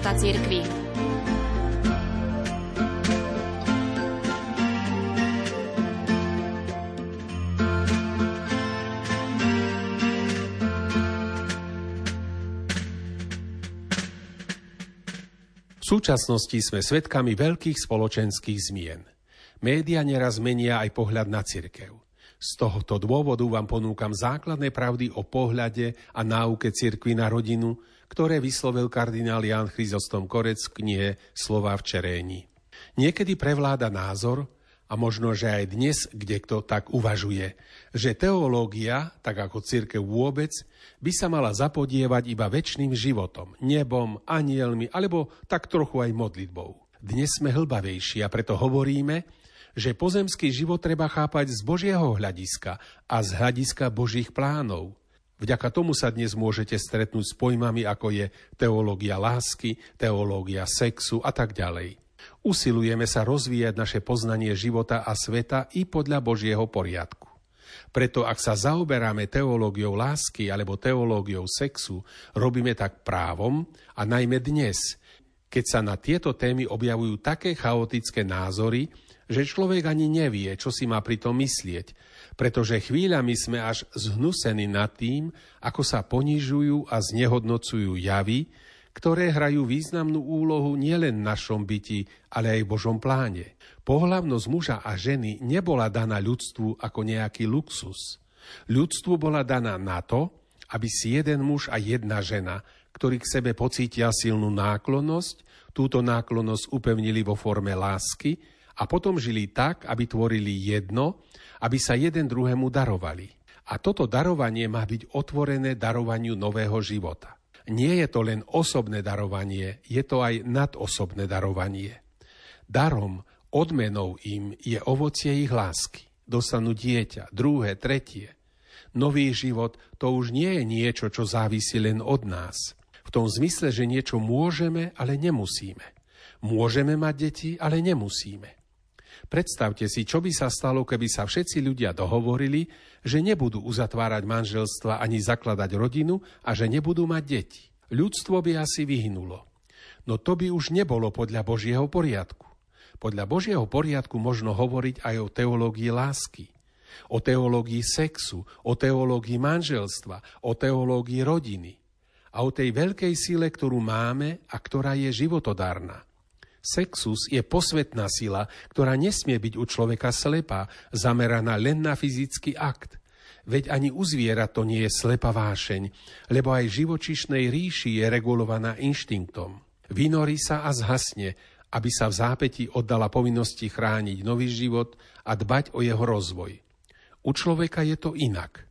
života cirkvi. V súčasnosti sme svedkami veľkých spoločenských zmien. Média neraz menia aj pohľad na cirkev. Z tohoto dôvodu vám ponúkam základné pravdy o pohľade a náuke cirkvi na rodinu, ktoré vyslovil kardinál Jan Chryzostom Korec v knihe Slova v čeréni. Niekedy prevláda názor, a možno, že aj dnes kde kto tak uvažuje, že teológia, tak ako církev vôbec, by sa mala zapodievať iba väčšným životom, nebom, anielmi, alebo tak trochu aj modlitbou. Dnes sme hlbavejší a preto hovoríme, že pozemský život treba chápať z Božieho hľadiska a z hľadiska Božích plánov. Vďaka tomu sa dnes môžete stretnúť s pojmami ako je teológia lásky, teológia sexu a tak ďalej. Usilujeme sa rozvíjať naše poznanie života a sveta i podľa Božieho poriadku. Preto ak sa zaoberáme teológiou lásky alebo teológiou sexu, robíme tak právom a najmä dnes, keď sa na tieto témy objavujú také chaotické názory, že človek ani nevie, čo si má pri tom myslieť, pretože chvíľami sme až zhnusení nad tým, ako sa ponižujú a znehodnocujú javy, ktoré hrajú významnú úlohu nielen v našom byti, ale aj v Božom pláne. Pohlavnosť muža a ženy nebola daná ľudstvu ako nejaký luxus. Ľudstvu bola daná na to, aby si jeden muž a jedna žena, ktorí k sebe pocítia silnú náklonnosť, túto náklonnosť upevnili vo forme lásky a potom žili tak, aby tvorili jedno, aby sa jeden druhému darovali. A toto darovanie má byť otvorené darovaniu nového života. Nie je to len osobné darovanie, je to aj nadosobné darovanie. Darom, odmenou im je ovocie ich lásky. Dostanú dieťa, druhé, tretie. Nový život to už nie je niečo, čo závisí len od nás. V tom zmysle, že niečo môžeme, ale nemusíme. Môžeme mať deti, ale nemusíme. Predstavte si, čo by sa stalo, keby sa všetci ľudia dohovorili, že nebudú uzatvárať manželstva ani zakladať rodinu a že nebudú mať deti. Ľudstvo by asi vyhnulo. No to by už nebolo podľa Božieho poriadku. Podľa Božieho poriadku možno hovoriť aj o teológii lásky, o teológii sexu, o teológii manželstva, o teológii rodiny a o tej veľkej sile, ktorú máme a ktorá je životodárna. Sexus je posvetná sila, ktorá nesmie byť u človeka slepá, zameraná len na fyzický akt. Veď ani u zviera to nie je slepa vášeň, lebo aj živočišnej ríši je regulovaná inštinktom. Vynorí sa a zhasne, aby sa v zápäti oddala povinnosti chrániť nový život a dbať o jeho rozvoj. U človeka je to inak.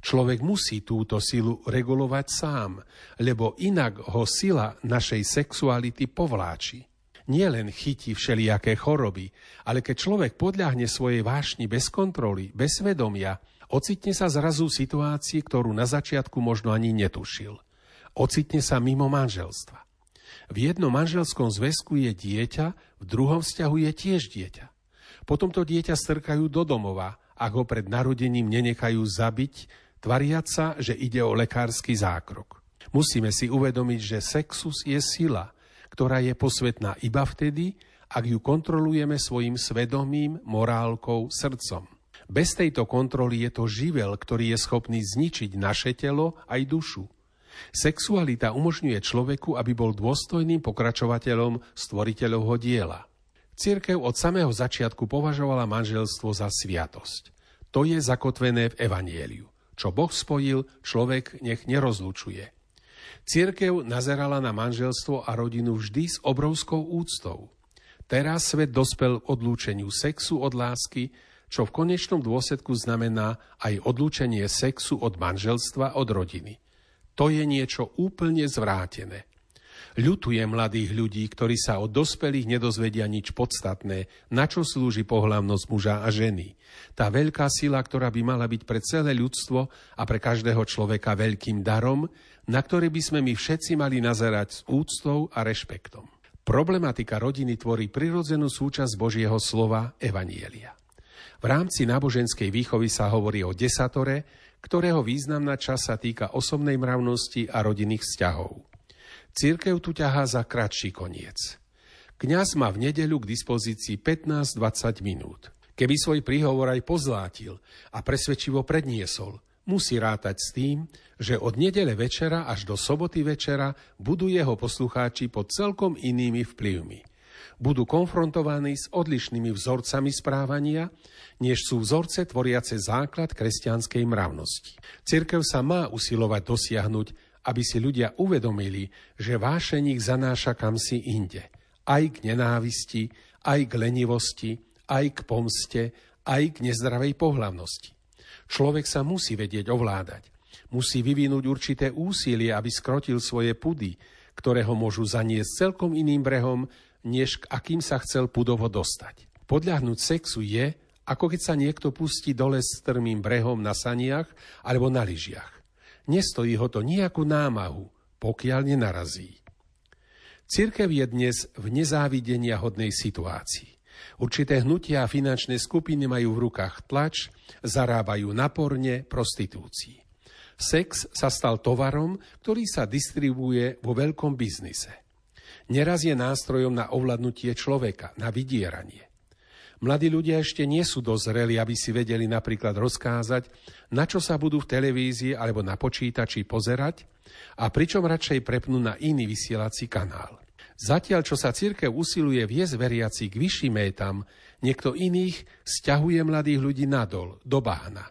Človek musí túto silu regulovať sám, lebo inak ho sila našej sexuality povláči nielen chytí všelijaké choroby, ale keď človek podľahne svojej vášni bez kontroly, bez svedomia, ocitne sa zrazu v situácii, ktorú na začiatku možno ani netušil. Ocitne sa mimo manželstva. V jednom manželskom zväzku je dieťa, v druhom vzťahu je tiež dieťa. Potom to dieťa strkajú do domova, ak ho pred narodením nenechajú zabiť, tvariac sa, že ide o lekársky zákrok. Musíme si uvedomiť, že sexus je sila, ktorá je posvetná iba vtedy, ak ju kontrolujeme svojim svedomím, morálkou, srdcom. Bez tejto kontroly je to živel, ktorý je schopný zničiť naše telo aj dušu. Sexualita umožňuje človeku, aby bol dôstojným pokračovateľom stvoriteľovho diela. Cirkev od samého začiatku považovala manželstvo za sviatosť. To je zakotvené v Evanieliu. Čo Boh spojil, človek nech nerozlučuje. Církev nazerala na manželstvo a rodinu vždy s obrovskou úctou. Teraz svet dospel k odlúčeniu sexu od lásky, čo v konečnom dôsledku znamená aj odlúčenie sexu od manželstva od rodiny. To je niečo úplne zvrátené. Ľutuje mladých ľudí, ktorí sa od dospelých nedozvedia nič podstatné, na čo slúži pohľavnosť muža a ženy. Tá veľká sila, ktorá by mala byť pre celé ľudstvo a pre každého človeka veľkým darom, na ktorý by sme my všetci mali nazerať s úctou a rešpektom. Problematika rodiny tvorí prirodzenú súčasť Božieho slova Evanielia. V rámci náboženskej výchovy sa hovorí o desatore, ktorého významná časť sa týka osobnej mravnosti a rodinných vzťahov. Církev tu ťahá za kratší koniec. Kňaz má v nedeľu k dispozícii 15-20 minút. Keby svoj príhovor aj pozlátil a presvedčivo predniesol, musí rátať s tým, že od nedele večera až do soboty večera budú jeho poslucháči pod celkom inými vplyvmi. Budú konfrontovaní s odlišnými vzorcami správania, než sú vzorce tvoriace základ kresťanskej mravnosti. Cirkev sa má usilovať dosiahnuť, aby si ľudia uvedomili, že vášeník zanáša kamsi inde. Aj k nenávisti, aj k lenivosti, aj k pomste, aj k nezdravej pohlavnosti. Človek sa musí vedieť ovládať. Musí vyvinúť určité úsilie, aby skrotil svoje pudy, ktoré ho môžu zaniesť celkom iným brehom, než k akým sa chcel pudovo dostať. Podľahnúť sexu je, ako keď sa niekto pustí dole s strmým brehom na saniach alebo na lyžiach. Nestojí ho to nejakú námahu, pokiaľ nenarazí. Cirkev je dnes v nezávidenia hodnej situácii. Určité hnutia a finančné skupiny majú v rukách tlač, zarábajú naporne prostitúcii. Sex sa stal tovarom, ktorý sa distribuje vo veľkom biznise. Neraz je nástrojom na ovladnutie človeka, na vydieranie. Mladí ľudia ešte nie sú dozreli, aby si vedeli napríklad rozkázať, na čo sa budú v televízii alebo na počítači pozerať a pričom radšej prepnú na iný vysielací kanál. Zatiaľ, čo sa církev usiluje viesť veriaci k vyšším métam, niekto iných stiahuje mladých ľudí nadol, do bahna.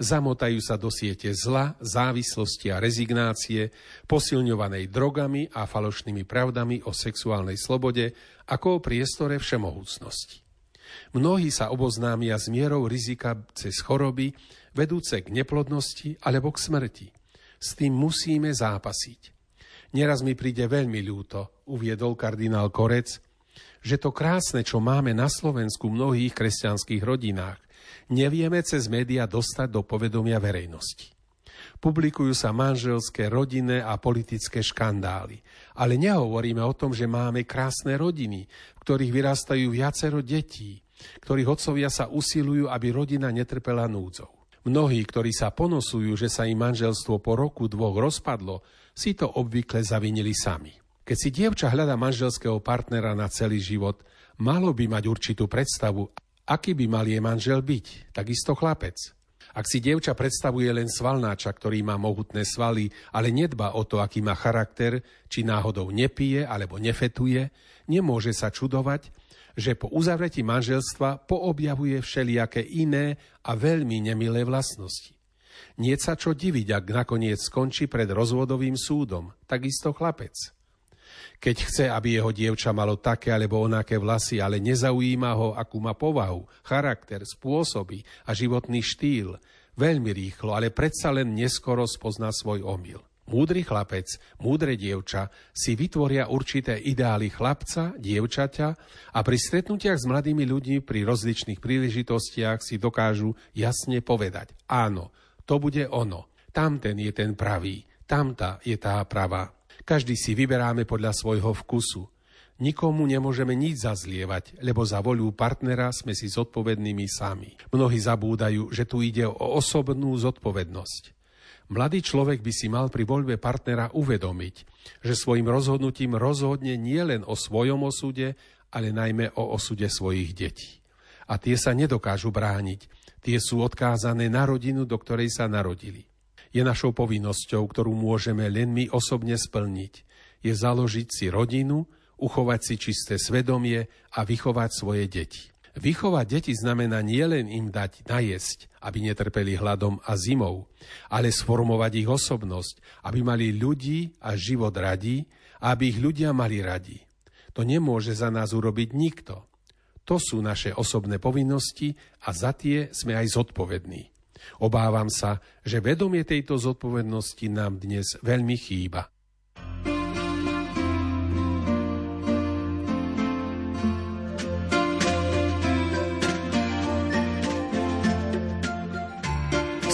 Zamotajú sa do siete zla, závislosti a rezignácie, posilňovanej drogami a falošnými pravdami o sexuálnej slobode ako o priestore všemohúcnosti. Mnohí sa oboznámia s mierou rizika cez choroby, vedúce k neplodnosti alebo k smrti. S tým musíme zápasiť. Neraz mi príde veľmi ľúto, uviedol kardinál Korec, že to krásne, čo máme na Slovensku v mnohých kresťanských rodinách, nevieme cez média dostať do povedomia verejnosti. Publikujú sa manželské, rodinné a politické škandály. Ale nehovoríme o tom, že máme krásne rodiny, v ktorých vyrastajú viacero detí, ktorých otcovia sa usilujú, aby rodina netrpela núdzou. Mnohí, ktorí sa ponosujú, že sa im manželstvo po roku dvoch rozpadlo, si to obvykle zavinili sami. Keď si dievča hľada manželského partnera na celý život, malo by mať určitú predstavu, aký by mal jej manžel byť, takisto chlapec. Ak si dievča predstavuje len svalnáča, ktorý má mohutné svaly, ale nedba o to, aký má charakter, či náhodou nepije alebo nefetuje, nemôže sa čudovať, že po uzavretí manželstva poobjavuje všelijaké iné a veľmi nemilé vlastnosti. Nie sa čo diviť, ak nakoniec skončí pred rozvodovým súdom, takisto chlapec. Keď chce, aby jeho dievča malo také alebo onaké vlasy, ale nezaujíma ho, akú má povahu, charakter, spôsoby a životný štýl, veľmi rýchlo, ale predsa len neskoro spozná svoj omyl. Múdry chlapec, múdre dievča si vytvoria určité ideály chlapca, dievčaťa a pri stretnutiach s mladými ľuďmi pri rozličných príležitostiach si dokážu jasne povedať áno, to bude ono. Tamten je ten pravý, tamta je tá pravá. Každý si vyberáme podľa svojho vkusu. Nikomu nemôžeme nič zazlievať, lebo za voľu partnera sme si zodpovednými sami. Mnohí zabúdajú, že tu ide o osobnú zodpovednosť. Mladý človek by si mal pri voľbe partnera uvedomiť, že svojim rozhodnutím rozhodne nielen o svojom osude, ale najmä o osude svojich detí. A tie sa nedokážu brániť, Tie sú odkázané na rodinu, do ktorej sa narodili. Je našou povinnosťou, ktorú môžeme len my osobne splniť, je založiť si rodinu, uchovať si čisté svedomie a vychovať svoje deti. Vychovať deti znamená nielen im dať najesť, aby netrpeli hladom a zimou, ale sformovať ich osobnosť, aby mali ľudí a život radí a aby ich ľudia mali radi. To nemôže za nás urobiť nikto. To sú naše osobné povinnosti a za tie sme aj zodpovední. Obávam sa, že vedomie tejto zodpovednosti nám dnes veľmi chýba.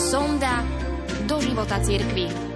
Sonda do života cirkvi.